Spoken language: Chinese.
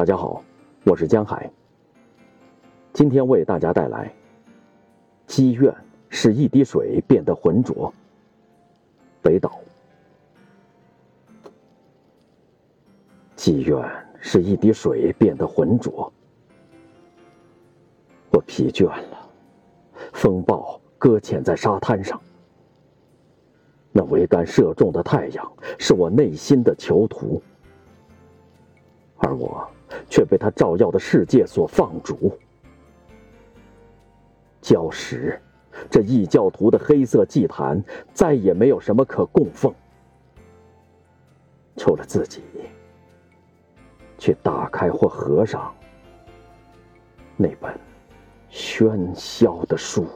大家好，我是江海。今天为大家带来：积怨使一滴水变得浑浊。北岛。积怨使一滴水变得浑浊。我疲倦了，风暴搁浅在沙滩上。那桅杆射中的太阳，是我内心的囚徒，而我却被他照耀的世界所放逐。礁石，这异教徒的黑色祭坛，再也没有什么可供奉，除了自己，去打开或合上那本喧嚣的书。